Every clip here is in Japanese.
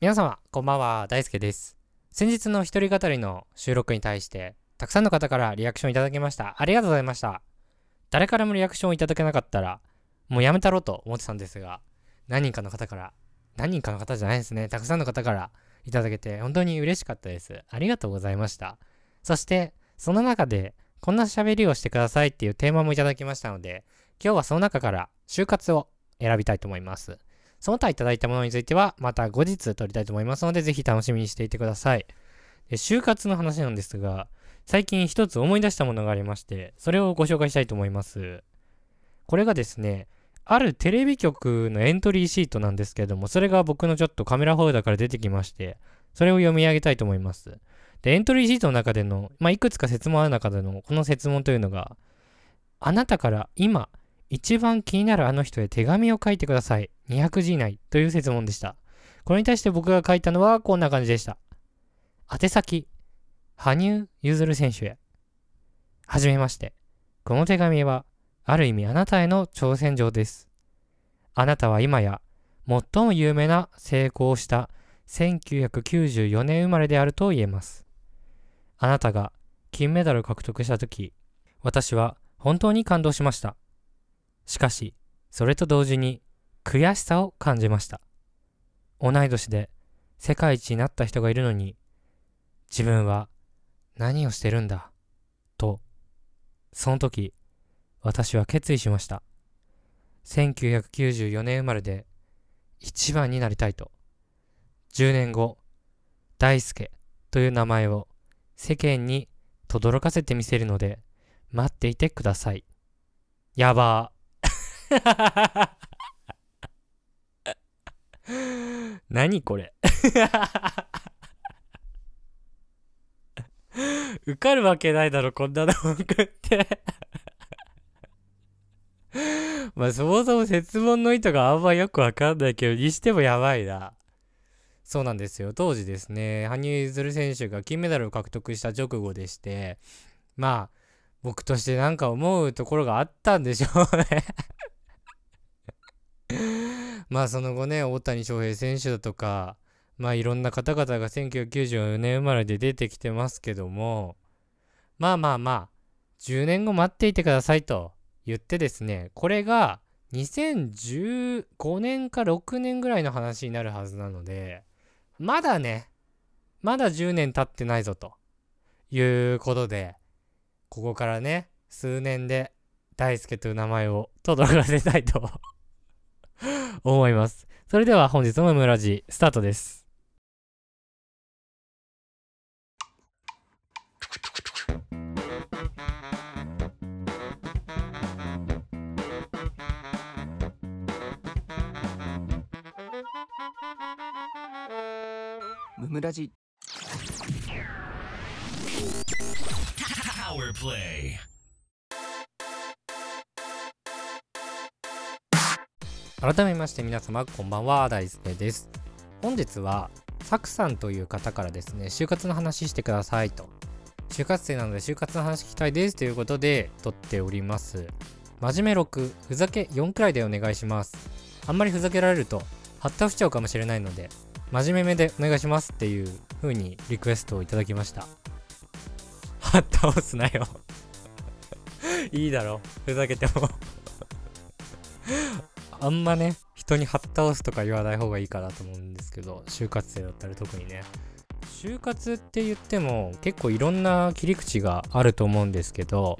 皆様、こんばんは、大輔です。先日の一人語りの収録に対して、たくさんの方からリアクションいただきました。ありがとうございました。誰からもリアクションをいただけなかったら、もうやめたろうと思ってたんですが、何人かの方から、何人かの方じゃないですね、たくさんの方からいただけて、本当に嬉しかったです。ありがとうございました。そして、その中で、こんな喋りをしてくださいっていうテーマもいただきましたので、今日はその中から就活を選びたいと思います。その他いただいたものについては、また後日撮りたいと思いますので、ぜひ楽しみにしていてください。で就活の話なんですが、最近一つ思い出したものがありまして、それをご紹介したいと思います。これがですね、あるテレビ局のエントリーシートなんですけれども、それが僕のちょっとカメラホルダーから出てきまして、それを読み上げたいと思います。で、エントリーシートの中での、まあ、いくつか説問ある中での、この説問というのが、あなたから今、一番気になるあの人へ手紙を書いてください。200字以内という説問でした。これに対して僕が書いたのはこんな感じでした。宛先、羽生結弦選手へ。はじめまして。この手紙は、ある意味あなたへの挑戦状です。あなたは今や、最も有名な成功をした1994年生まれであると言えます。あなたが金メダルを獲得したとき、私は本当に感動しました。しかし、それと同時に悔しさを感じました。同い年で世界一になった人がいるのに、自分は何をしてるんだ、と、その時、私は決意しました。1994年生まれで一番になりたいと。10年後、大輔という名前を世間に轟かせてみせるので、待っていてください。やばー。何これ 受かるわけないだろ、こんなの送って。まあ、そもそも説問の意図があんまよくわかんないけど、にしてもやばいな。そうなんですよ。当時ですね、羽生結弦選手が金メダルを獲得した直後でして、まあ、僕としてなんか思うところがあったんでしょうね。まあその後ね、大谷翔平選手だとか、まあいろんな方々が1994年生まれで出てきてますけども、まあまあまあ、10年後待っていてくださいと言ってですね、これが2015年か6年ぐらいの話になるはずなので、まだね、まだ10年経ってないぞということで、ここからね、数年で大輔という名前を 轟かせたいと 思います。それでは本日もムラジスタートです。ムムラジ Power play. 改めまして皆様こんばんは。大輔です。本日はサクさんという方からですね就活の話してくださいと。就活生なので就活の話聞きたいです。ということで撮っております。真面目6ふざけ4くらいでお願いします。あんまりふざけられると発達しちゃうかもしれないので真面目めでお願いします。っていう風にリクエストをいただきました。はっ倒すなよ。いいだろ。ふざけても。あんまね、人にはっ倒すとか言わない方がいいかなと思うんですけど、就活生だったら特にね。就活って言っても結構いろんな切り口があると思うんですけど、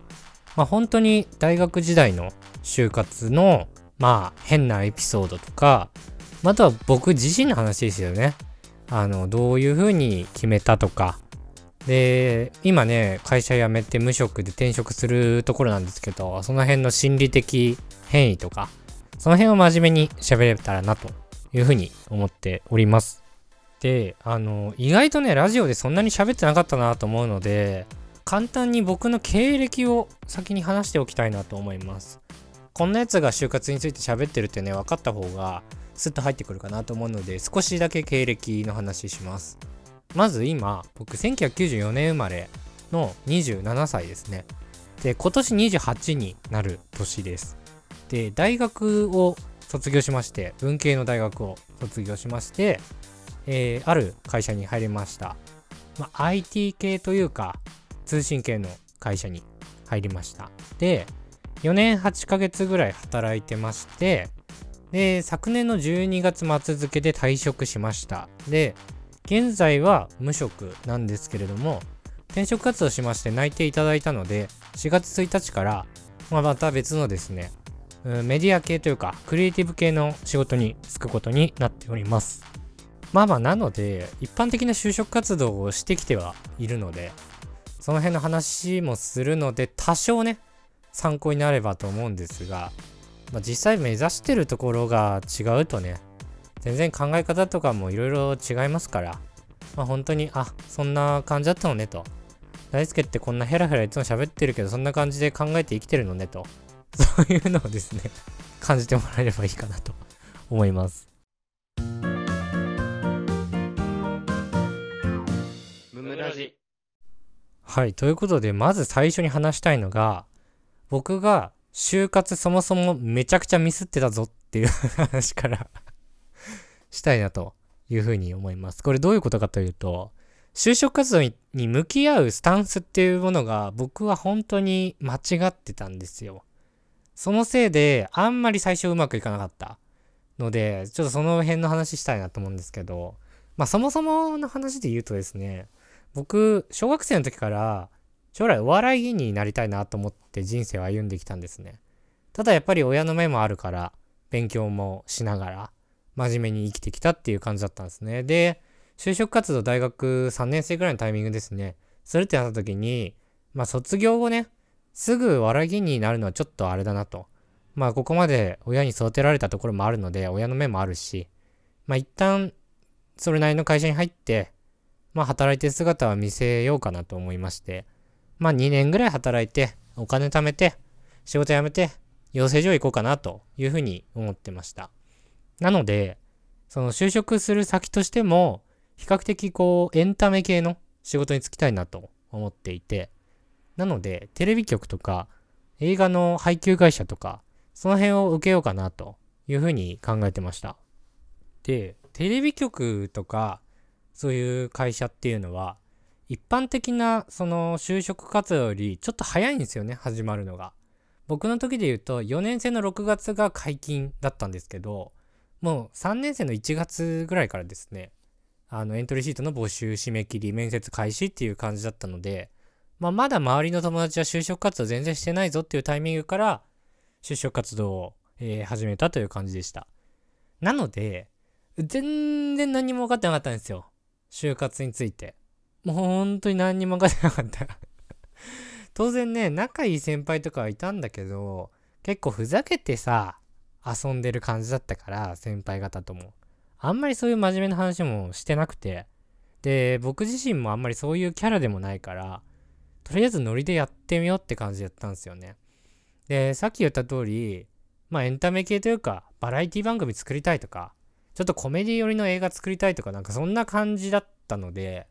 まあ本当に大学時代の就活の、まあ変なエピソードとか、または僕自身の話ですよね。あの、どういう風に決めたとか。で、今ね、会社辞めて無職で転職するところなんですけど、その辺の心理的変異とか、その辺を真面目に喋れたらなというふうに思っております。で、あの、意外とね、ラジオでそんなに喋ってなかったなと思うので、簡単に僕の経歴を先に話しておきたいなと思います。こんなやつが就活について喋ってるってね、分かった方がスッと入ってくるかなと思うので、少しだけ経歴の話します。まず今、僕1994年生まれの27歳ですね。で、今年28になる年です。で大学を卒業しまして文系の大学を卒業しましてえー、ある会社に入りました。まあ、IT 系というか、通信系の会社に入りました。で、4年8ヶ月ぐらい働いてまして、で、昨年の12月末付で退職しました。で、現在は無職なんですけれども、転職活動しまして内定いただいたので、4月1日から、ま、また別のですね、メディア系というか、クリエイティブ系の仕事に就くことになっております。まあまあ、なので、一般的な就職活動をしてきてはいるので、その辺の話もするので、多少ね、参考になればと思うんですが、まあ、実際目指してるところが違うとね、全然考え方とかもいろいろ違いますから、まあ、本当に、あ、そんな感じだったのねと。大輔ってこんなヘラヘラいつも喋ってるけど、そんな感じで考えて生きてるのねと。そういうのをですね、感じてもらえればいいかなと思います。ムムラジはい、ということで、まず最初に話したいのが、僕が就活そもそもめちゃくちゃミスってたぞっていう 話からしたいなというふうに思います。これどういうことかというと、就職活動に向き合うスタンスっていうものが僕は本当に間違ってたんですよ。そのせいであんまり最初うまくいかなかったので、ちょっとその辺の話したいなと思うんですけど、まあそもそもの話で言うとですね、僕、小学生の時から将来お笑い芸人になりたいなと思って人生を歩んできたんですね。ただやっぱり親の目もあるから勉強もしながら真面目に生きてきたっていう感じだったんですね。で、就職活動大学3年生ぐらいのタイミングですね。するってなった時に、まあ卒業後ね、すぐ笑いになるのはちょっとあれだなと。まあここまで親に育てられたところもあるので、親の目もあるし、まあ一旦それなりの会社に入って、まあ働いてる姿は見せようかなと思いまして、まあ2年ぐらい働いて、お金貯めて、仕事辞めて、養成所行こうかなというふうに思ってました。なので、その就職する先としても、比較的こう、エンタメ系の仕事に就きたいなと思っていて、なので、テレビ局とか、映画の配給会社とか、その辺を受けようかなというふうに考えてました。で、テレビ局とか、そういう会社っていうのは、一般的なその就職活動よりちょっと早いんですよね、始まるのが。僕の時で言うと4年生の6月が解禁だったんですけど、もう3年生の1月ぐらいからですね、あのエントリーシートの募集締め切り、面接開始っていう感じだったので、まあ、まだ周りの友達は就職活動全然してないぞっていうタイミングから就職活動を、えー、始めたという感じでした。なので、全然何も分かってなかったんですよ。就活について。もう本当に何にも分かってなかった 当然ね、仲いい先輩とかはいたんだけど、結構ふざけてさ、遊んでる感じだったから、先輩方とも。あんまりそういう真面目な話もしてなくて。で、僕自身もあんまりそういうキャラでもないから、とりあえずノリでやってみようって感じでやったんですよね。で、さっき言った通り、まあエンタメ系というか、バラエティ番組作りたいとか、ちょっとコメディ寄りの映画作りたいとか、なんかそんな感じだったので、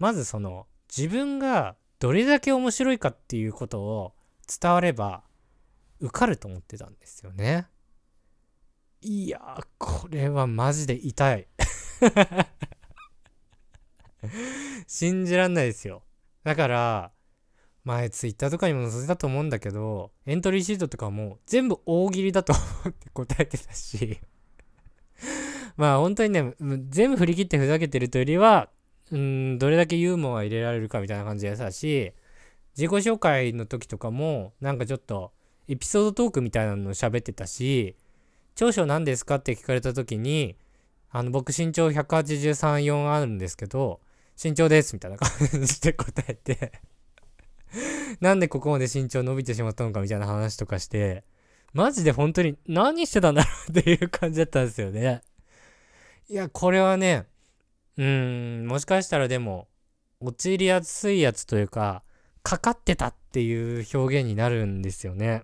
まずその自分がどれだけ面白いかっていうことを伝われば受かると思ってたんですよね。いやこれはマジで痛い 信じらんないですよ。だから、前ツイッターとかにも載せたと思うんだけど、エントリーシートとかも全部大喜利だと思って答えてたし。まあ本当にね、全部振り切ってふざけてるというよりは、うん、どれだけユーモア入れられるかみたいな感じでさし、自己紹介の時とかも、なんかちょっと、エピソードトークみたいなの喋ってたし、長所何ですかって聞かれた時に、あの、僕身長183、4あるんですけど、身長ですみたいな感じで答えてなんでここまで身長伸びてしまったのかみたいな話とかして、マジで本当に何してたんだろうっていう感じだったんですよね。いや、これはね、うーん、もしかしたらでも、陥りやすいやつというか、かかってたっていう表現になるんですよね。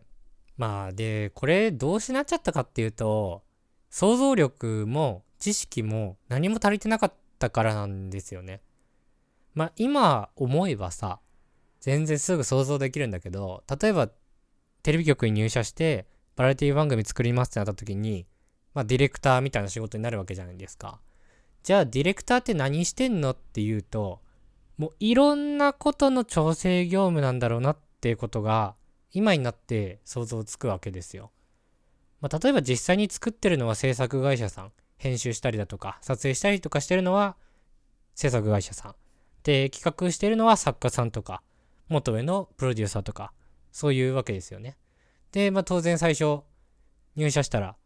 まあ、で、これどうしなっちゃったかっていうと、想像力も知識も何も足りてなかったからなんですよね。まあ、今思えばさ、全然すぐ想像できるんだけど、例えばテレビ局に入社して、バラエティ番組作りますってなった時に、まあ、ディレクターみたいな仕事になるわけじゃないですか。じゃあディレクターって何してんのっていうと、もういろんなことの調整業務なんだろうなっていうことが今になって想像つくわけですよ。まあ、例えば実際に作ってるのは制作会社さん、編集したりだとか撮影したりとかしてるのは制作会社さん。で、企画してるのは作家さんとか、元上のプロデューサーとか、そういうわけですよね。で、まあ当然最初入社したら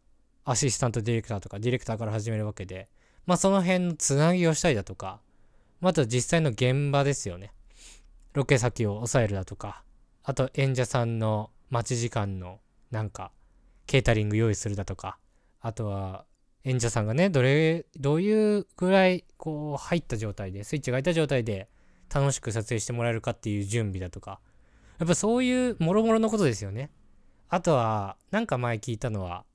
アシスタントディレクターとかディレクターから始めるわけで、まあその辺のつなぎをしたりだとか、また実際の現場ですよね。ロケ先を抑えるだとか、あと演者さんの待ち時間のなんかケータリング用意するだとか、あとは演者さんがね、どれ、どういうぐらいこう入った状態で、スイッチが入った状態で楽しく撮影してもらえるかっていう準備だとか、やっぱそういうもろもろのことですよね。あとは、なんか前聞いたのは、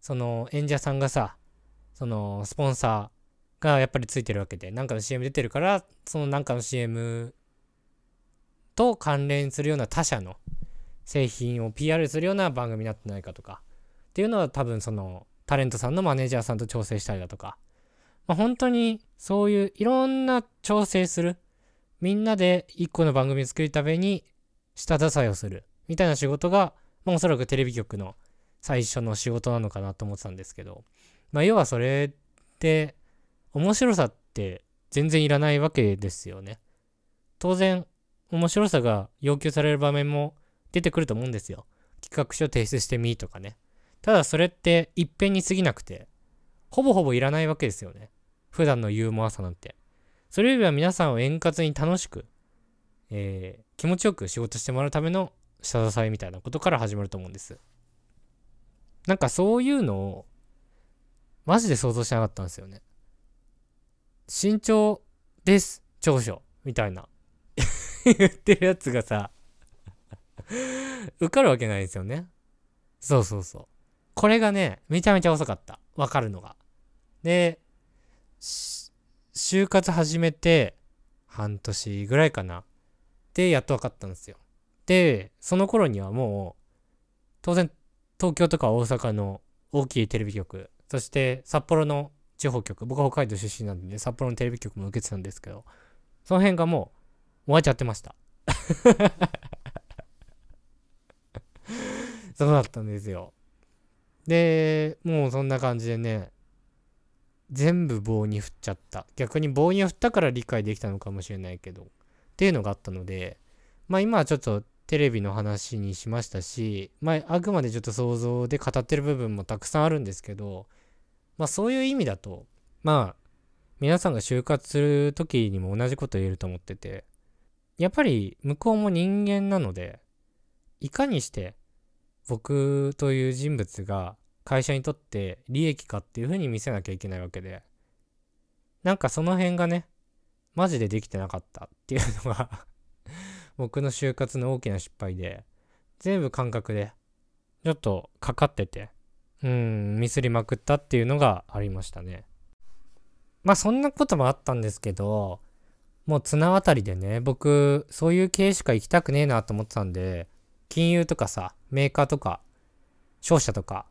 その演者さんがさ、そのスポンサーがやっぱりついてるわけで、なんかの CM 出てるから、そのなんかの CM と関連するような他社の製品を PR するような番組になってないかとか、っていうのは多分そのタレントさんのマネージャーさんと調整したりだとか、まあ、本当にそういういろんな調整する、みんなで一個の番組を作るために下支えをする、みたいな仕事が、まあ、おそらくテレビ局の最初の仕事なのかなと思ってたんですけど、まあ、要はそれって面白さって全然いらないわけですよね。当然面白さが要求される場面も出てくると思うんですよ。企画書提出してみとかね。ただそれって一遍に過ぎなくて、ほぼほぼいらないわけですよね。普段のユーモアさなんて。それよりは皆さんを円滑に楽しく、えー、気持ちよく仕事してもらうための下支えみたいなことから始まると思うんです。なんかそういうのを、マジで想像しなかったんですよね。身長です、長所、みたいな。言ってるやつがさ受かるわけないですよね。そうそうそう。これがね、めちゃめちゃ遅かった。わかるのが。で、就活始めて、半年ぐらいかな。で、やっと分かったんですよ。で、その頃にはもう、当然、東京とか大阪の大きいテレビ局、そして札幌の地方局、僕は北海道出身なんで、ね、札幌のテレビ局も受けてたんですけど、その辺がもう終わっちゃってました。そうだったんですよ。で、もうそんな感じでね、全部棒に振っちゃった。逆に棒に振ったから理解できたのかもしれないけど、っていうのがあったので、まあ今はちょっとテレビの話にしましたし、まああくまでちょっと想像で語ってる部分もたくさんあるんですけど、まあそういう意味だと、まあ皆さんが就活する時にも同じこと言えると思ってて、やっぱり向こうも人間なので、いかにして僕という人物が会社にとって利益かっていう風に見せなきゃいけないわけで、なんかその辺がね、マジでできてなかったっていうのが 僕の就活の大きな失敗で、全部感覚で、ちょっとかかってて、うん、ミスりまくったっていうのがありましたね。まあそんなこともあったんですけど、もう綱渡りでね、僕、そういう系しか行きたくねえなと思ってたんで、金融とかさ、メーカーとか、商社とか、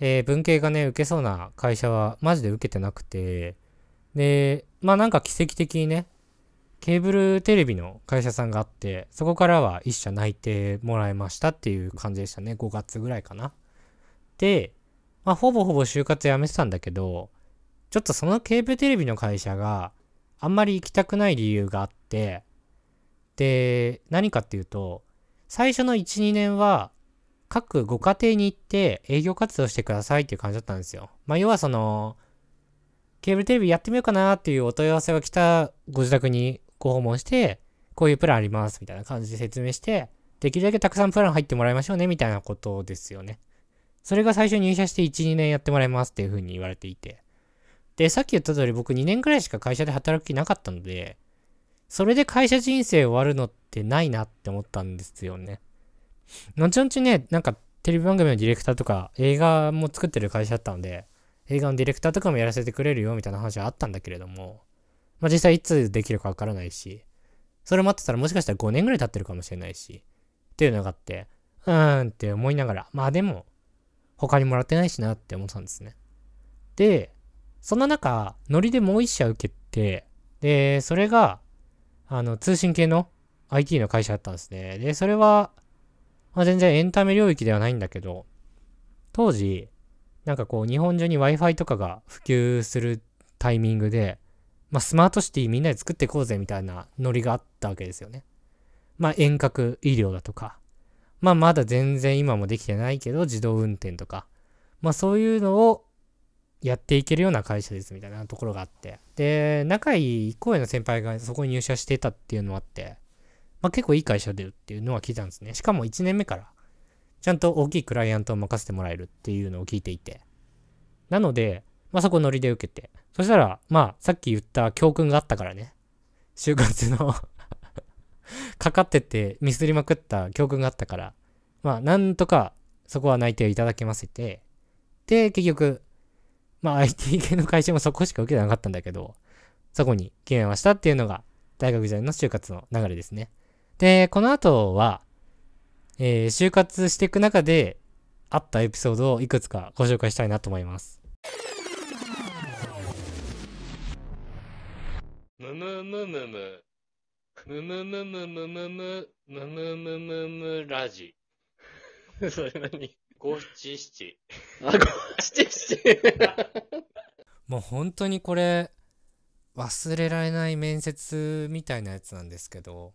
えー、文系がね、受けそうな会社はマジで受けてなくて、で、まあなんか奇跡的にね、ケーブルテレビの会社さんがあって、そこからは一社内定もらいましたっていう感じでしたね。5月ぐらいかな。で、まあほぼほぼ就活やめてたんだけど、ちょっとそのケーブルテレビの会社があんまり行きたくない理由があって、で、何かっていうと、最初の1、2年は、各ご家庭に行って営業活動してくださいっていう感じだったんですよ。まあ、要はその、ケーブルテレビやってみようかなっていうお問い合わせが来たご自宅にご訪問して、こういうプランありますみたいな感じで説明して、できるだけたくさんプラン入ってもらいましょうねみたいなことですよね。それが最初入社して1、2年やってもらいますっていう風に言われていて。で、さっき言った通り僕2年くらいしか会社で働く気なかったので、それで会社人生終わるのってないなって思ったんですよね。後々ね、なんかテレビ番組のディレクターとか映画も作ってる会社だったので、映画のディレクターとかもやらせてくれるよみたいな話はあったんだけれども、まあ実際いつできるかわからないし、それ待ってたらもしかしたら5年ぐらい経ってるかもしれないし、っていうのがあって、うーんって思いながら、まあでも、他にもらってないしなって思ったんですね。で、その中、ノリでもう一社受けて、で、それが、あの、通信系の IT の会社だったんですね。で、それは、まあ、全然エンタメ領域ではないんだけど、当時、なんかこう、日本中に Wi-Fi とかが普及するタイミングで、まあ、スマートシティみんなで作っていこうぜみたいなノリがあったわけですよね。まあ、遠隔医療だとか、まあ、まだ全然今もできてないけど、自動運転とか、まあ、そういうのをやっていけるような会社ですみたいなところがあって。で、仲いい一個上の先輩がそこに入社してたっていうのもあって、まあ、結構いい会社でっていうのは聞いたんですね。しかも1年目から、ちゃんと大きいクライアントを任せてもらえるっていうのを聞いていて。なので、まあ、そこノリで受けて。そしたら、まあ、さっき言った教訓があったからね。就活の かかっててミスりまくった教訓があったから、まあ、なんとかそこは内定いただけませて、で、結局、まあ IT 系の会社もそこしか受けてなかったんだけど、そこに決めましたっていうのが大学時代の就活の流れですね。で、この後は、えー、就活していく中であったエピソードをいくつかご紹介したいなと思います。むむむむむ。むむむむむむむ。むむむむむラジ。それ何五七七。あ、五七七。もう本当にこれ、忘れられない面接みたいなやつなんですけど、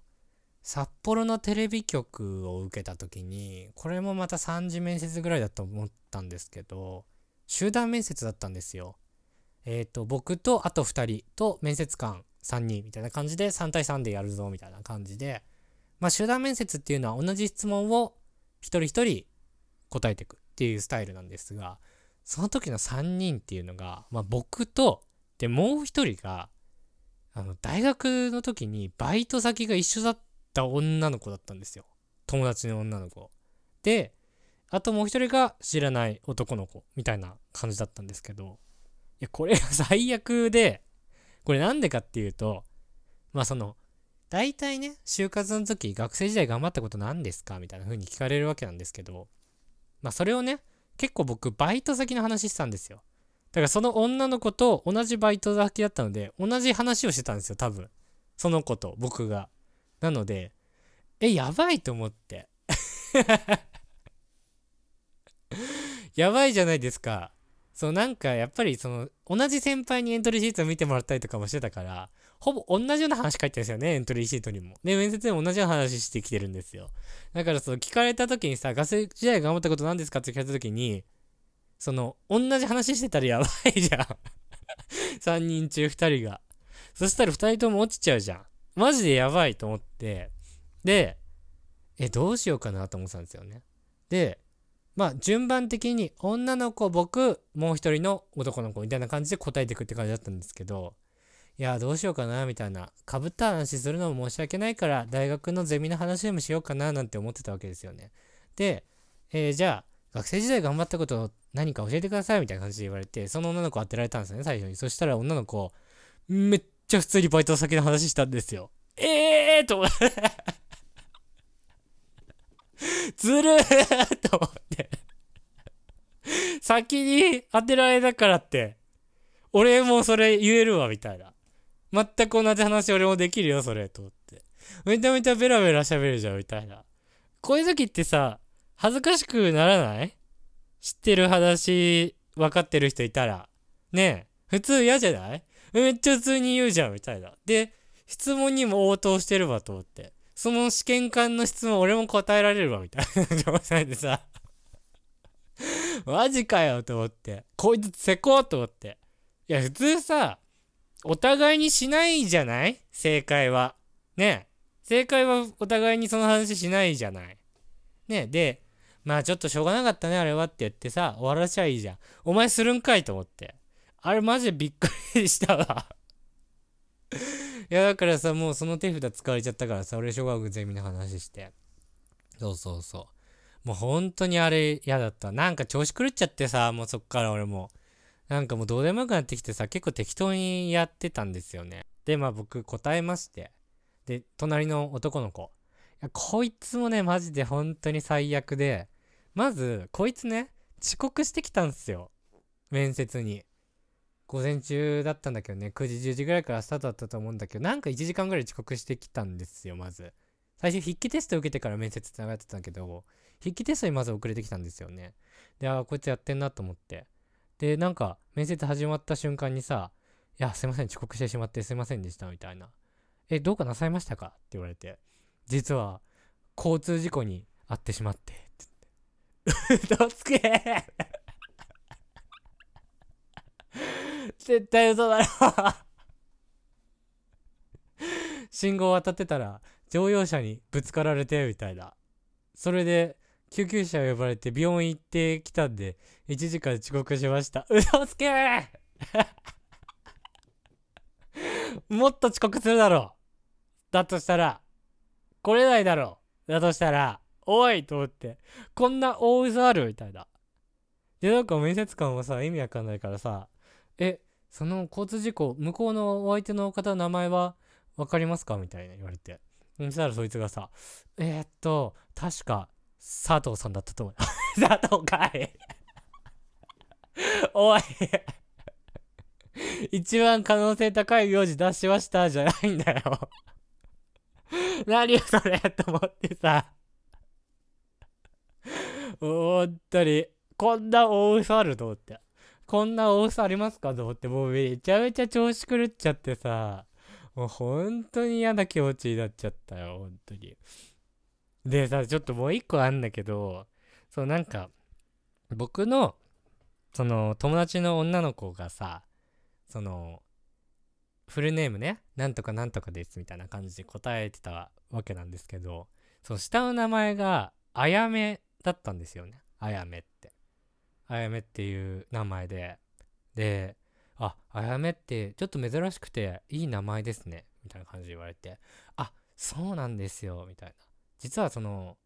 札幌のテレビ局を受けた時に、これもまた3次面接ぐらいだと思ったんですけど、集団面接だったんですよ。えっ、ー、と、僕とあと2人と面接官3人みたいな感じで3対3でやるぞみたいな感じで、まあ集団面接っていうのは同じ質問を一人一人答えていくっていうスタイルなんですが、その時の3人っていうのが、まあ僕と、で、もう一人が、あの、大学の時にバイト先が一緒だった女の子だったんですよ。友達の女の子。で、あともう一人が知らない男の子みたいな感じだったんですけど、いや、これが最悪で、これなんでかっていうと、まあその、大体ね、就活の時、学生時代頑張ったこと何ですかみたいな風に聞かれるわけなんですけど、まあそれをね、結構僕バイト先の話してたんですよ。だからその女の子と同じバイト先だったので、同じ話をしてたんですよ、多分。その子と僕が。なので、え、やばいと思って。やばいじゃないですか。そうなんかやっぱりその同じ先輩にエントリーシートを見てもらったりとかもしてたからほぼ同じような話書いてるんですよねエントリーシートにも。で面接でも同じような話してきてるんですよ。だからその聞かれた時にさ学生時代頑張ったこと何ですかって聞かれた時にその同じ話してたらやばいじゃん。3人中2人が。そしたら2人とも落ちちゃうじゃん。マジでやばいと思って。でえどうしようかなと思ってたんですよね。でまあ順番的に女の子僕もう一人の男の子みたいな感じで答えていくって感じだったんですけどいやどうしようかなみたいな。かぶった話するのも申し訳ないから大学のゼミの話でもしようかななんて思ってたわけですよね。で、えー、じゃあ学生時代頑張ったこと何か教えてくださいみたいな感じで言われてその女の子当てられたんですよね最初に。そしたら女の子めっちゃ普通にバイト先の話したんですよ。ええー、と思って。ずるーと思って。先に当てられたからって、俺もそれ言えるわ、みたいな。全く同じ話俺もできるよ、それ、と思って。めちゃめちゃベラベラ喋るじゃん、みたいな。こういう時ってさ、恥ずかしくならない？知ってる話、分かってる人いたら。ねえ、普通嫌じゃない？めっちゃ普通に言うじゃん、みたいな。で、質問にも応答してるわ、と思って。その試験官の質問俺も答えられるわ、みたいな状態でさマジかよと思って。こいつせこうと思って。いや、普通さ、お互いにしないじゃない？正解は。ね正解はお互いにその話しないじゃない。ねで、まあちょっとしょうがなかったね、あれはって言ってさ、終わらしゃいいじゃん。お前するんかいと思って。あれマジでびっくりしたわいや、だからさ、もうその手札使われちゃったからさ、俺小学校ゼミの話して。そうそうそう。もう本当にあれ嫌だった。なんか調子狂っちゃってさ、もうそっから俺も。なんかもうどうでもよくなってきてさ、結構適当にやってたんですよね。で、まあ僕答えまして。で、隣の男の子。いや、こいつもね、マジで本当に最悪で、まず、こいつね、遅刻してきたんすよ。面接に。午前中だったんだけどね9時10時ぐらいからスタートだったと思うんだけどなんか1時間ぐらい遅刻してきたんですよまず最初筆記テスト受けてから面接つながってたんだけど筆記テストにまず遅れてきたんですよねでああこいつやってんなと思ってでなんか面接始まった瞬間にさ「いやすいません遅刻してしまってすいませんでした」みたいな「えどうかなさいましたか?」って言われて。実は交通事故に遭ってしまって。って言って嘘つけ 絶対嘘だろ。信号渡ってたら乗用車にぶつかられてみたいな。それで救急車呼ばれて病院行ってきたんで1時間遅刻しました。嘘つけ もっと遅刻するだろう。だとしたら来れないだろう。だとしたらおいと思ってこんな大嘘あるみたいな。でなんか面接官もさ意味わかんないからさえその交通事故向こうのお相手の方の名前は分かりますか？みたいな言われて。そしたらそいつがさえー、っと確か佐藤さんだったと思う。佐藤かい。おい。一番可能性高い名字出しましたじゃないんだよ。何よそれと思ってさ。本当に。こんな大嘘あると思って。こんな大嘘ありますかと思ってもうめちゃめちゃ調子狂っちゃってさ。もう本当に嫌な気持ちになっちゃったよ本当に。でさちょっともう一個あんだけどそうなんか僕のその友達の女の子がさそのフルネームねなんとかなんとかですみたいな感じで答えてたわけなんですけどその下の名前があやめだったんですよね。あやめって。あやめっていう名前で。でああやめってちょっと珍しくていい名前ですね。みたいな感じで言われてあそうなんですよみたいな。実はその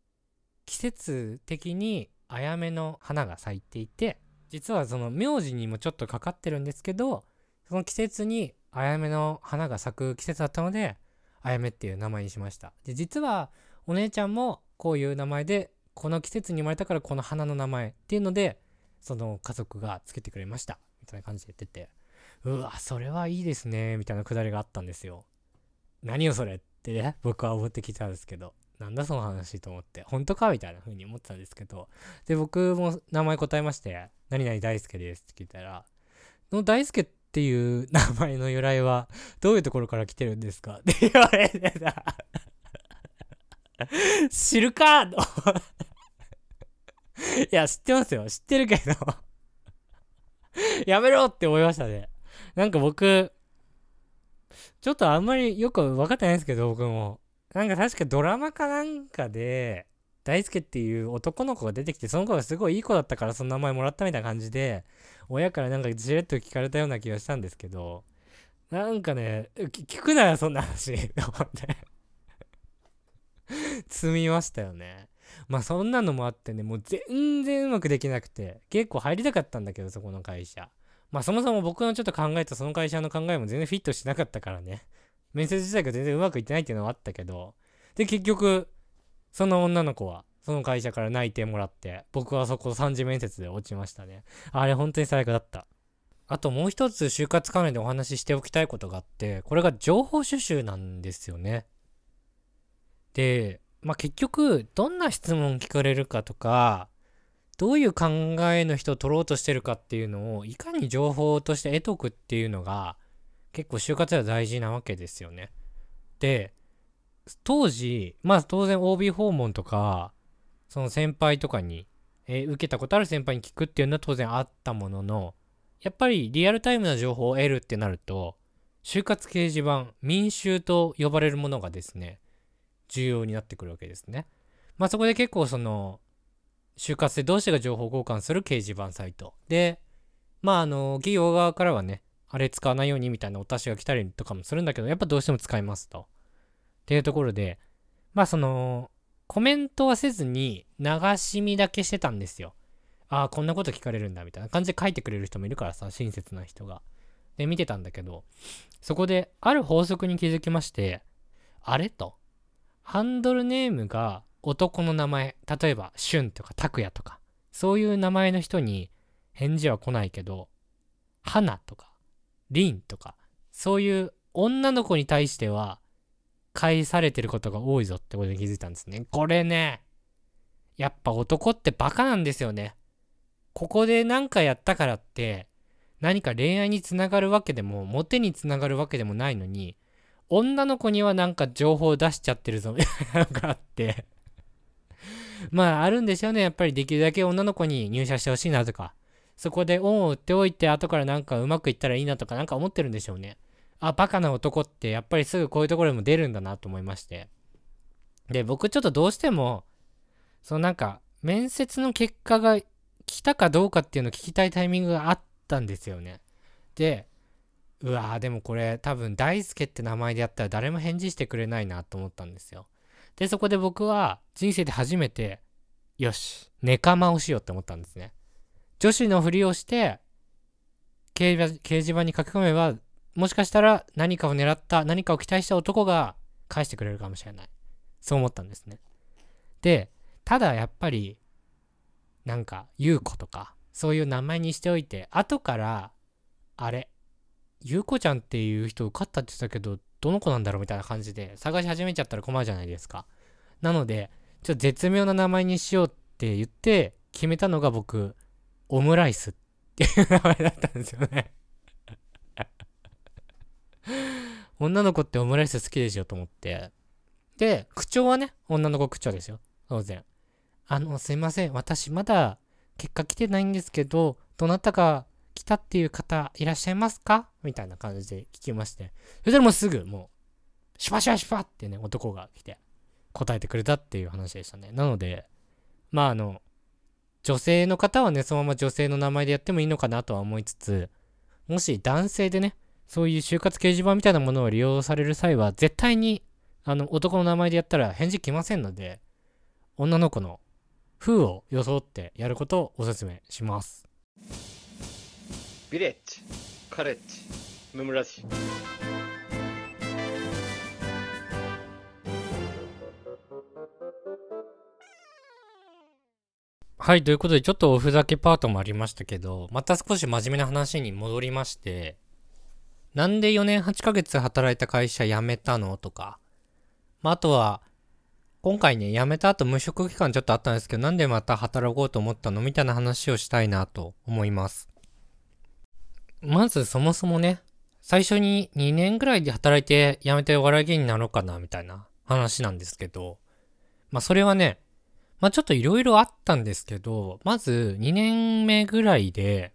季節的にあやめの花が咲いていて実はその名字にもちょっとかかってるんですけどその季節にあやめの花が咲く季節だったのであやめっていう名前にしました。で実はお姉ちゃんもこういう名前でこの季節に生まれたからこの花の名前っていうのでその家族がつけてくれました。みたいな感じで言っててうわそれはいいですねみたいなくだりがあったんですよ。何よそれってね僕は思ってきたんですけど。なんだその話と思って本当かみたいな風に思ってたんですけどで僕も名前答えまして何々大輔ですって聞いたらの大輔っていう名前の由来はどういうところから来てるんですか？って言われてさ知るか？といや、知ってますよ。知ってるけどやめろって思いましたね。なんか僕、ちょっとあんまりよく分かってないんですけど、僕も。なんか確かドラマかなんかで、大輔っていう男の子が出てきて、その子がすごいいい子だったからその名前もらったみたいな感じで、親からなんかじれっと聞かれたような気がしたんですけど、なんかね、聞くなよ、そんな話。と思って積みましたよね。まあそんなのもあってね、もう全然うまくできなくて、結構入りたかったんだけど、そこの会社。まあそもそも僕のちょっと考えたその会社の考えも全然フィットしなかったからね。面接自体が全然うまくいってないっていうのはあったけど、で、結局、その女の子は、その会社から内定もらって、僕はそこ3次面接で落ちましたね。あれ本当に最悪だった。あともう一つ就活関連でお話ししておきたいことがあって、これが情報収集なんですよね。で、まあ、結局、どんな質問聞かれるかとか、どういう考えの人を取ろうとしてるかっていうのを、いかに情報として得とくっていうのが、結構就活では大事なわけですよね。で、当時、まあ当然 OB 訪問とか、その先輩とかに、えー、受けたことある先輩に聞くっていうのは当然あったものの、やっぱりリアルタイムな情報を得るってなると、就活掲示板、民衆と呼ばれるものがですね、重要になってくるわけですね。まあそこで結構その、就活生同士が情報交換する掲示板サイト。で、まああの、企業側からはね、あれ使わないようにみたいなお達しが来たりとかもするんだけど、やっぱどうしても使いますと。っていうところで、まあその、コメントはせずに流し見だけしてたんですよ。ああ、こんなこと聞かれるんだみたいな感じで書いてくれる人もいるからさ、親切な人が。で、見てたんだけど、そこである法則に気づきまして、あれと。ハンドルネームが男の名前、例えば、シュンとかタクヤとか、そういう名前の人に返事は来ないけど、花とか、リンとか、そういう女の子に対しては、返されてることが多いぞってことに気づいたんですね。これね、やっぱ男ってバカなんですよね。ここで何かやったからって、何か恋愛につながるわけでも、モテにつながるわけでもないのに、女の子にはなんか情報を出しちゃってるぞ、みたいなのがあって まあ、あるんですよね。やっぱりできるだけ女の子に入社してほしいなとか、そこで恩を売っておいて、後からなんかうまくいったらいいなとか、なんか思ってるんでしょうね。あ、バカな男ってやっぱりすぐこういうところでも出るんだなと思いまして。で、僕ちょっとどうしても、そのなんか、面接の結果が来たかどうかっていうのを聞きたいタイミングがあったんですよね。で、うわーでもこれ多分大輔って名前でやったら誰も返事してくれないなと思ったんですよ。で、そこで僕は人生で初めて、よし、ネカマをしようって思ったんですね。女子のふりをして、掲示板に書き込めば、もしかしたら何かを狙った、何かを期待した男が返してくれるかもしれない。そう思ったんですね。で、ただやっぱり、なんか、優子とか、そういう名前にしておいて、後から、あれ、優子ちゃんっていう人受かったって言ってたけど、どの子なんだろうみたいな感じで探し始めちゃったら困るじゃないですか。なので、ちょっと絶妙な名前にしようって言って決めたのが僕、オムライスっていう名前だったんですよね女の子ってオムライス好きでしょと思って。で、口調はね、女の子口調ですよ。当然。あの、すいません。私まだ結果来てないんですけど、どなたか来たっていう方いらっしゃいますか？みたいな感じで聞きまして。それでもすぐもう、シュパシュパシュパってね、男が来て答えてくれたっていう話でしたね。なので、まああの、女性の方はね、そのまま女性の名前でやってもいいのかなとは思いつつ、もし男性でね、そういう就活掲示板みたいなものを利用される際は、絶対に、あの、男の名前でやったら返事来ませんので、女の子の風を装ってやることをお勧めします。ビレッジカレッジムムラジはい、ということで、ちょっとおふざけパートもありましたけど、また少し真面目な話に戻りまして、なんで4年8ヶ月働いた会社辞めたのとか、まあ、あとは、今回ね、辞めた後無職期間ちょっとあったんですけど、なんでまた働こうと思ったのみたいな話をしたいなと思います。まずそもそもね、最初に2年ぐらいで働いて辞めてお笑い芸人になろうかな、みたいな話なんですけど、まあそれはね、まあちょっといろいろあったんですけど、まず2年目ぐらいで、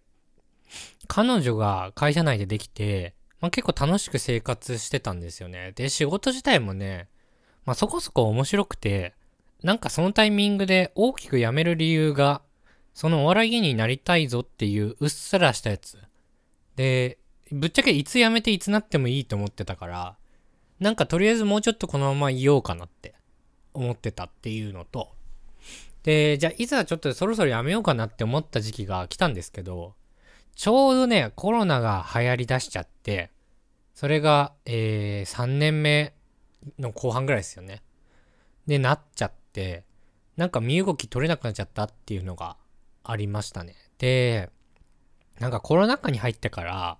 彼女が会社内でできて、まあ結構楽しく生活してたんですよね。で、仕事自体もね、まあそこそこ面白くて、なんかそのタイミングで大きく辞める理由が、そのお笑い芸人になりたいぞっていううっすらしたやつ。で、ぶっちゃけいつ辞めていつなってもいいと思ってたから、なんかとりあえずもうちょっとこのままいようかなって思ってたっていうのと、で、じゃあいざちょっとそろそろ辞めようかなって思った時期が来たんですけど、ちょうどね、コロナが流行り出しちゃって、それが、えー、3年目の後半ぐらいですよね。で、なっちゃって、なんか身動き取れなくなっちゃったっていうのがありましたね。で、なんかコロナ禍に入ってから、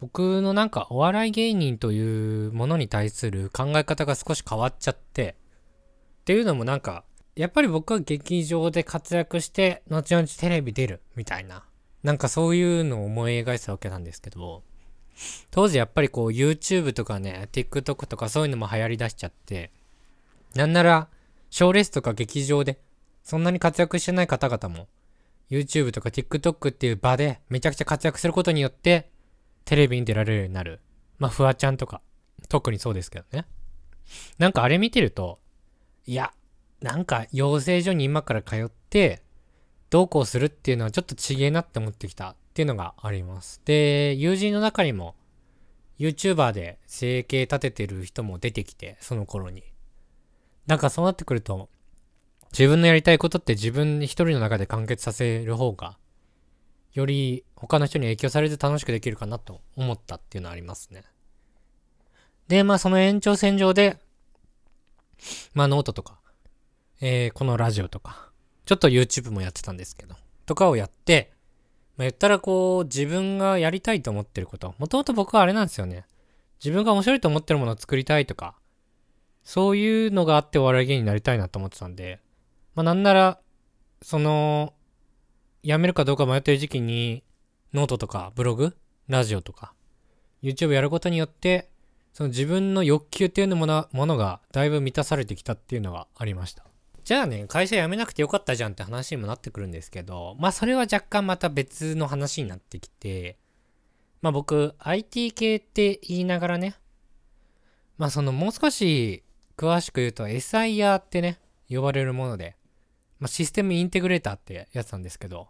僕のなんかお笑い芸人というものに対する考え方が少し変わっちゃって、っていうのもなんか、やっぱり僕は劇場で活躍して、後々テレビ出るみたいな、なんかそういうのを思い描いてたわけなんですけど、当時やっぱりこう YouTube とかね、TikTok とかそういうのも流行り出しちゃって、なんなら、賞レースとか劇場で、そんなに活躍してない方々も、YouTube とか TikTok っていう場でめちゃくちゃ活躍することによって、テレビに出られるようになる。まあ、フワちゃんとか、特にそうですけどね。なんかあれ見てると、いや、なんか養成所に今から通って、どうこうするっていうのはちょっとちげえなって思ってきたっていうのがあります。で、友人の中にも、YouTuber で生計立ててる人も出てきて、その頃に。なんかそうなってくると、自分のやりたいことって自分一人の中で完結させる方が、より他の人に影響されて楽しくできるかなと思ったっていうのはありますね。で、まあその延長線上で、まあノートとか、えー、このラジオとか、ちょっと YouTube もやってたんですけど、とかをやって、まあ、言ったらこう、自分がやりたいと思ってること。もともと僕はあれなんですよね。自分が面白いと思ってるものを作りたいとか、そういうのがあってお笑い芸人になりたいなと思ってたんで、まあなんなら、その、辞めるかどうか迷ってる時期に、ノートとかブログ、ラジオとか、YouTube やることによって、その自分の欲求っていうものものがだいぶ満たされてきたっていうのがありました。じゃあね、会社辞めなくてよかったじゃんって話にもなってくるんですけど、まあそれは若干また別の話になってきて、まあ僕、IT 系って言いながらね、まあそのもう少し詳しく言うと SIR ってね、呼ばれるもので、まあシステムインテグレーターってやつなんですけど、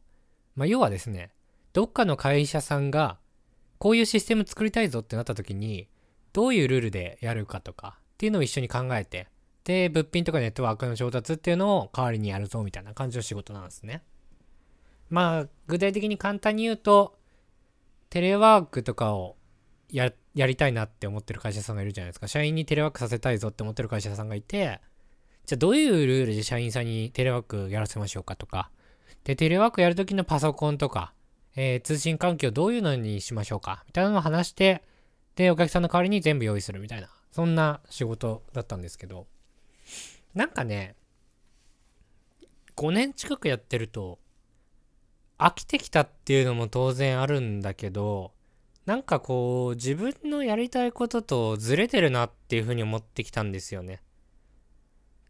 まあ要はですね、どっかの会社さんが、こういうシステム作りたいぞってなった時に、どういうルールでやるかとかっていうのを一緒に考えて、で、物品とかネットワークの調達っていうのを代わりにやるぞみたいな感じの仕事なんですね。まあ、具体的に簡単に言うと、テレワークとかをやりたいなって思ってる会社さんがいるじゃないですか。社員にテレワークさせたいぞって思ってる会社さんがいて、じゃあどういうルールで社員さんにテレワークやらせましょうかとか。で、テレワークやるときのパソコンとか、えー、通信環境どういうのにしましょうかみたいなのを話して、で、お客さんの代わりに全部用意するみたいな、そんな仕事だったんですけど、なんかね、5年近くやってると、飽きてきたっていうのも当然あるんだけど、なんかこう、自分のやりたいこととずれてるなっていうふうに思ってきたんですよね。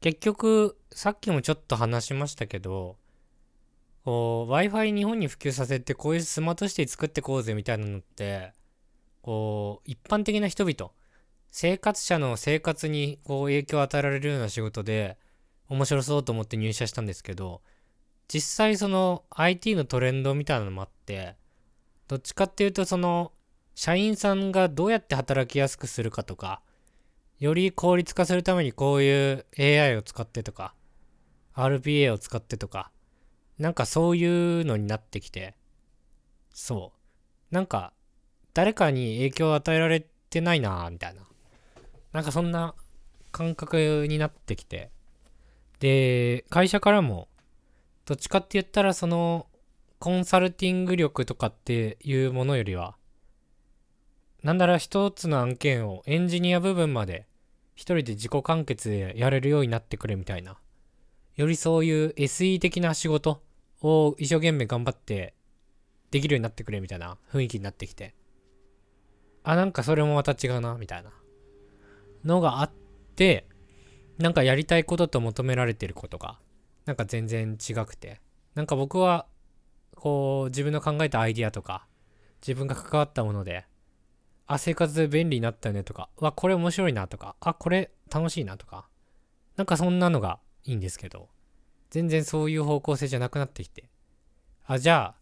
結局、さっきもちょっと話しましたけど、こう、Wi-Fi 日本に普及させて、こういうスマートシティ作ってこうぜみたいなのって、こう、一般的な人々、生活者の生活にこう影響を与えられるような仕事で、面白そうと思って入社したんですけど、実際その IT のトレンドみたいなのもあって、どっちかっていうとその社員さんがどうやって働きやすくするかとか、より効率化するためにこういう AI を使ってとか、RPA を使ってとか、なんかそういうのになってきて、そう。なんか、誰かに影響を与えられてないなみたいな。なんかそんな感覚になってきて。で、会社からも、どっちかって言ったらそのコンサルティング力とかっていうものよりはなんだら一つの案件をエンジニア部分まで一人で自己完結でやれるようになってくれみたいな。よりそういう SE 的な仕事を一生懸命頑張ってできるようになってくれみたいな雰囲気になってきて。あなんかそれもまた違うなみたいな。のがあってなんかやりたいことと求められてることがなんか全然違くて。なんか僕はこう自分の考えたアイディアとか自分が関わったものであ生活便利になったよねとかわこれ面白いなとかあこれ楽しいなとかなんかそんなのがいいんですけど全然そういう方向性じゃなくなってきてあじゃあ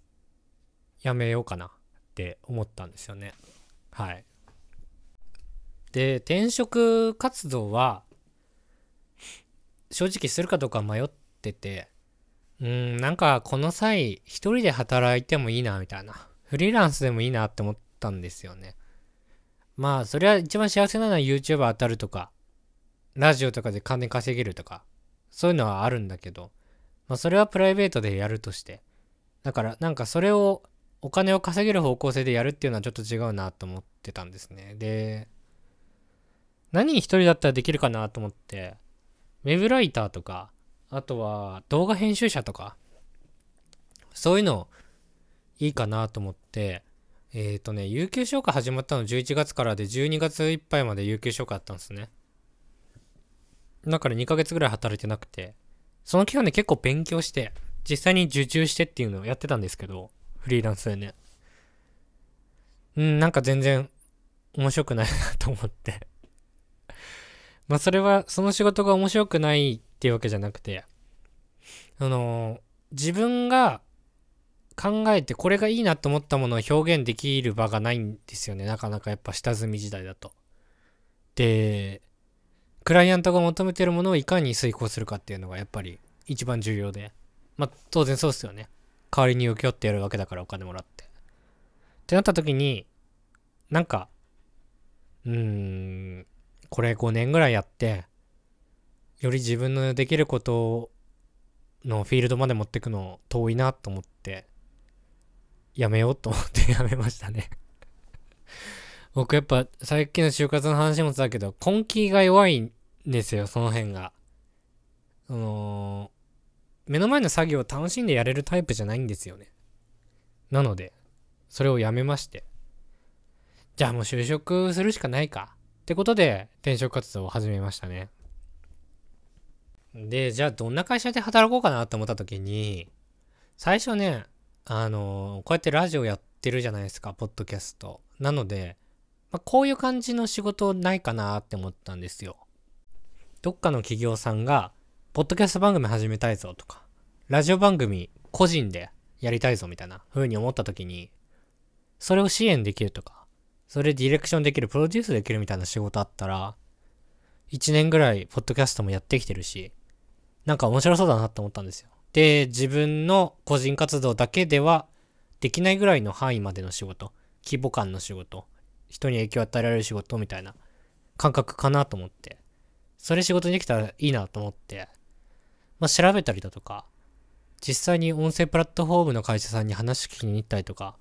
やめようかなって思ったんですよね。はい。で転職活動は正直するかどうか迷ってて、うん、なんかこの際一人で働いてもいいなみたいな。フリーランスでもいいなって思ったんですよね。まあそれは一番幸せなのは YouTuber 当たるとか、ラジオとかで金稼げるとか、そういうのはあるんだけど、まあそれはプライベートでやるとして。だからなんかそれをお金を稼げる方向性でやるっていうのはちょっと違うなと思ってたんですね。で、何一人だったらできるかなと思って、ウェブライターとか、あとは動画編集者とか、そういうのいいかなと思って、えっ、ー、とね、有給消化始まったの11月からで12月いっぱいまで有給消化あったんですね。だから2ヶ月ぐらい働いてなくて、その期間で結構勉強して、実際に受注してっていうのをやってたんですけど、フリーランスでね。うん、なんか全然面白くないなと思って。まあそれはその仕事が面白くないっていうわけじゃなくて、あの、自分が考えてこれがいいなと思ったものを表現できる場がないんですよね。なかなかやっぱ下積み時代だと。で、クライアントが求めてるものをいかに遂行するかっていうのがやっぱり一番重要で。まあ当然そうっすよね。代わりに請け負ってやるわけだからお金もらって。ってなった時に、なんか、うーん、これ5年ぐらいやって、より自分のできることのフィールドまで持ってくの遠いなと思って、やめようと思って やめましたね僕やっぱさっきの就活の話もそうだけど根気が弱いんですよ、その辺が。その、目の前の作業を楽しんでやれるタイプじゃないんですよね。なので、それをやめまして。じゃあもう就職するしかないか。ってことで転職活動を始めましたね。で、じゃあどんな会社で働こうかなって思った時に、最初ね、あのこうやってラジオやってるじゃないですか、ポッドキャスト。なので、まあ、こういう感じの仕事ないかなって思ったんですよ。どっかの企業さんが、ポッドキャスト番組始めたいぞとか、ラジオ番組個人でやりたいぞみたいな風に思った時に、それを支援できるとか、それディレクションできる、プロデュースできるみたいな仕事あったら、1年ぐらいポッドキャストもやってきてるし、なんか面白そうだなって思ったんですよ。で、自分の個人活動だけではできないぐらいの範囲までの仕事、規模感の仕事、人に影響を与えられる仕事みたいな感覚かなと思って、それ仕事にできたらいいなと思って、まあ、調べたりだとか、実際に音声プラットフォームの会社さんに話聞きに行ったりとか、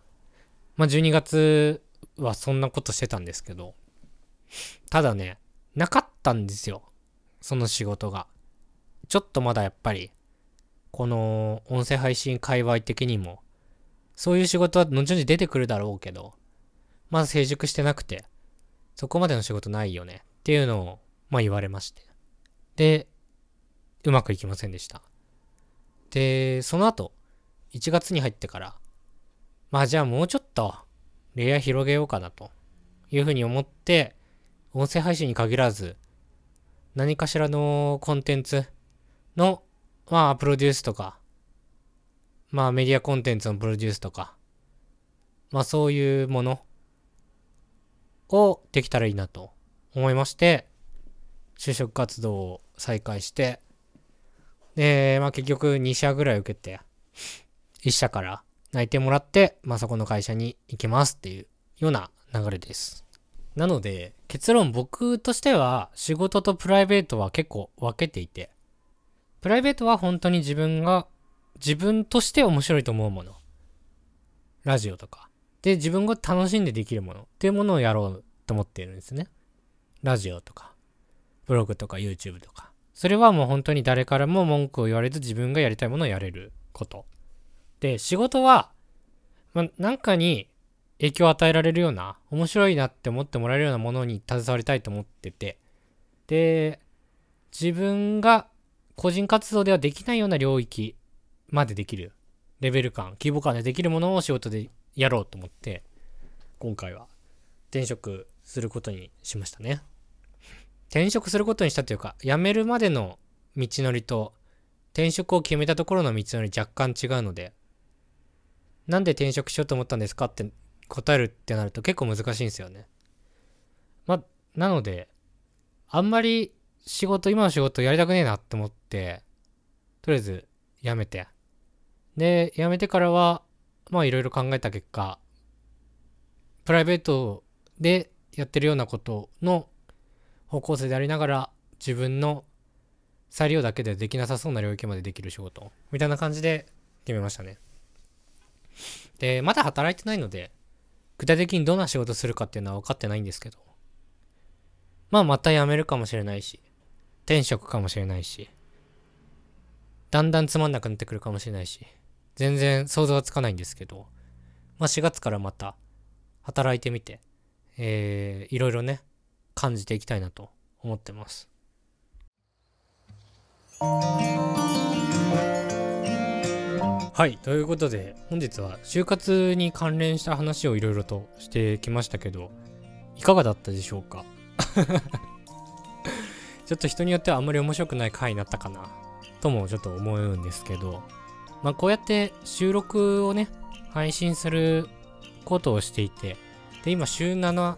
まあ、12月はそんなことしてたんですけど、ただね、なかったんですよ。その仕事が。ちょっとまだやっぱり、この音声配信界隈的にも、そういう仕事は後々出てくるだろうけど、まだ成熟してなくて、そこまでの仕事ないよねっていうのを、まあ言われまして。で、うまくいきませんでした。で、その後、1月に入ってから、まあじゃあもうちょっと、レイヤー広げようかなと。いうふうに思って、音声配信に限らず、何かしらのコンテンツの、まあ、プロデュースとか、まあ、メディアコンテンツのプロデュースとか、まあ、そういうものをできたらいいなと思いまして、就職活動を再開して、で、まあ結局2社ぐらい受けて、1社から内定もらって、まあそこの会社に行きますっていうような流れです。なので、結論僕としては仕事とプライベートは結構分けていて、プライベートは本当に自分が自分として面白いと思うもの。ラジオとか、で、自分が楽しんでできるものっていうものをやろうと思っているんですね。ラジオとか、ブログとか YouTube とか。それはもう本当に誰からも文句を言われず自分がやりたいものをやれること。で、仕事は、まあ、なんかに影響を与えられるような、面白いなって思ってもらえるようなものに携わりたいと思ってて、で、自分が個人活動ではできないような領域までできる。レベル感、規模感でできるものを仕事でやろうと思って、今回は。転職することにしましたね。転職することにしたというか、辞めるまでの道のりと、転職を決めたところの道のり若干違うので、なんで転職しようと思ったんですかって答えるってなると結構難しいんですよね。ま、なので、あんまり仕事、今の仕事やりたくねえなって思って、とりあえず辞めて。で、辞めてからは、まあいろいろ考えた結果、プライベートでやってるようなことの方向性でありながら、自分の裁量だけでできなさそうな領域までできる仕事、みたいな感じで決めましたね。で、まだ働いてないので、具体的にどんな仕事するかっていうのは分かってないんですけど、まあまた辞めるかもしれないし、転職かもしれないし、だんだんつまんなくなってくるかもしれないし、全然想像はつかないんですけど、まあ4月からまた働いてみて、えー、いろいろね、感じていきたいなと思ってます。はい、ということで本日は就活に関連した話をいろいろとしてきましたけど、いかがだったでしょうか？ちょっと人によってはあんまり面白くない回になったかなともちょっと思うんですけど、まあこうやって収録をね、配信することをしていて、で、今週7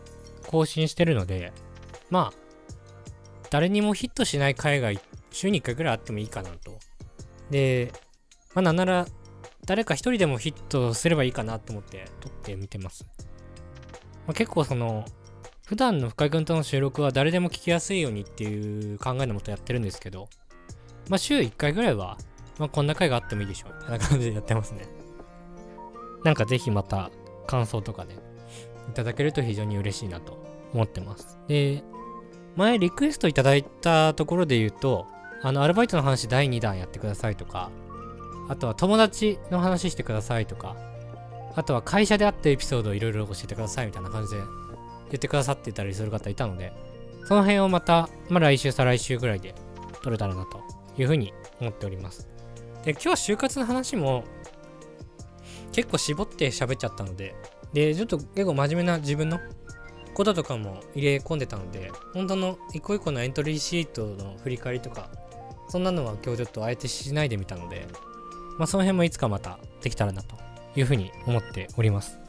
更新してるので、まあ、誰にもヒットしない回が週に1回ぐらいあってもいいかなと。で、まあなんなら誰か一人でもヒットすればいいかなと思って撮ってみてます。まあ、結構その、普段の深井君との収録は誰でも聞きやすいようにっていう考えのもとやってるんですけど、まあ週1回ぐらいは、まあこんな回があってもいいでしょう。みたいな感じでやってますね。なんかぜひまた感想とかね、いただけると非常に嬉しいなと思ってます。で、前リクエストいただいたところで言うと、あの、アルバイトの話第2弾やってくださいとか、あとは友達の話してくださいとか、あとは会社であったエピソードをいろいろ教えてくださいみたいな感じで言ってくださってたりする方いたので、その辺をまた、まあ、来週再来週ぐらいで撮れたらなというふうに思っております。で、今日就活の話も結構絞って喋っちゃったので、で、ちょっと結構真面目な自分のこととかも入れ込んでたので、本当の一個一個のエントリーシートの振り返りとか、そんなのは今日ちょっとあえてしないでみたので、まあその辺もいつかまたできたらなというふうに思っております。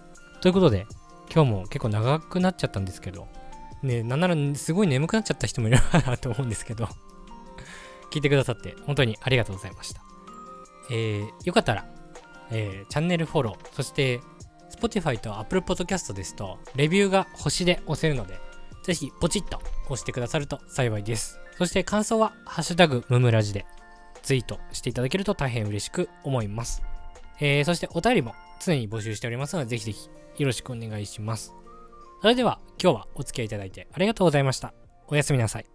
ということで、今日も結構長くなっちゃったんですけど、ね、なんならすごい眠くなっちゃった人もいるかなと思うんですけど、聞いてくださって本当にありがとうございました。えー、よかったら、えー、チャンネルフォロー、そして Spotify と Apple Podcast ですと、レビューが星で押せるので、ぜひポチッと押してくださると幸いです。そして感想は、ハッシュタグムムラジでツイートしていただけると大変嬉しく思います。えー、そしてお便りも常に募集しておりますので、ぜひぜひよろしくお願いします。それでは今日はお付き合いいただいてありがとうございました。おやすみなさい。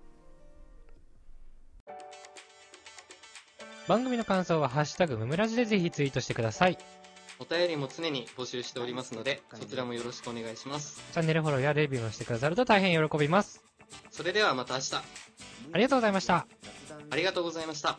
番組の感想はハッシュタグムムラジでぜひツイートしてください。お便りも常に募集しておりますので、そちらもよろしくお願いします。チャンネルフォローやレビューもしてくださると大変喜びます。それではまた明日、ありがとうございました。ありがとうございました。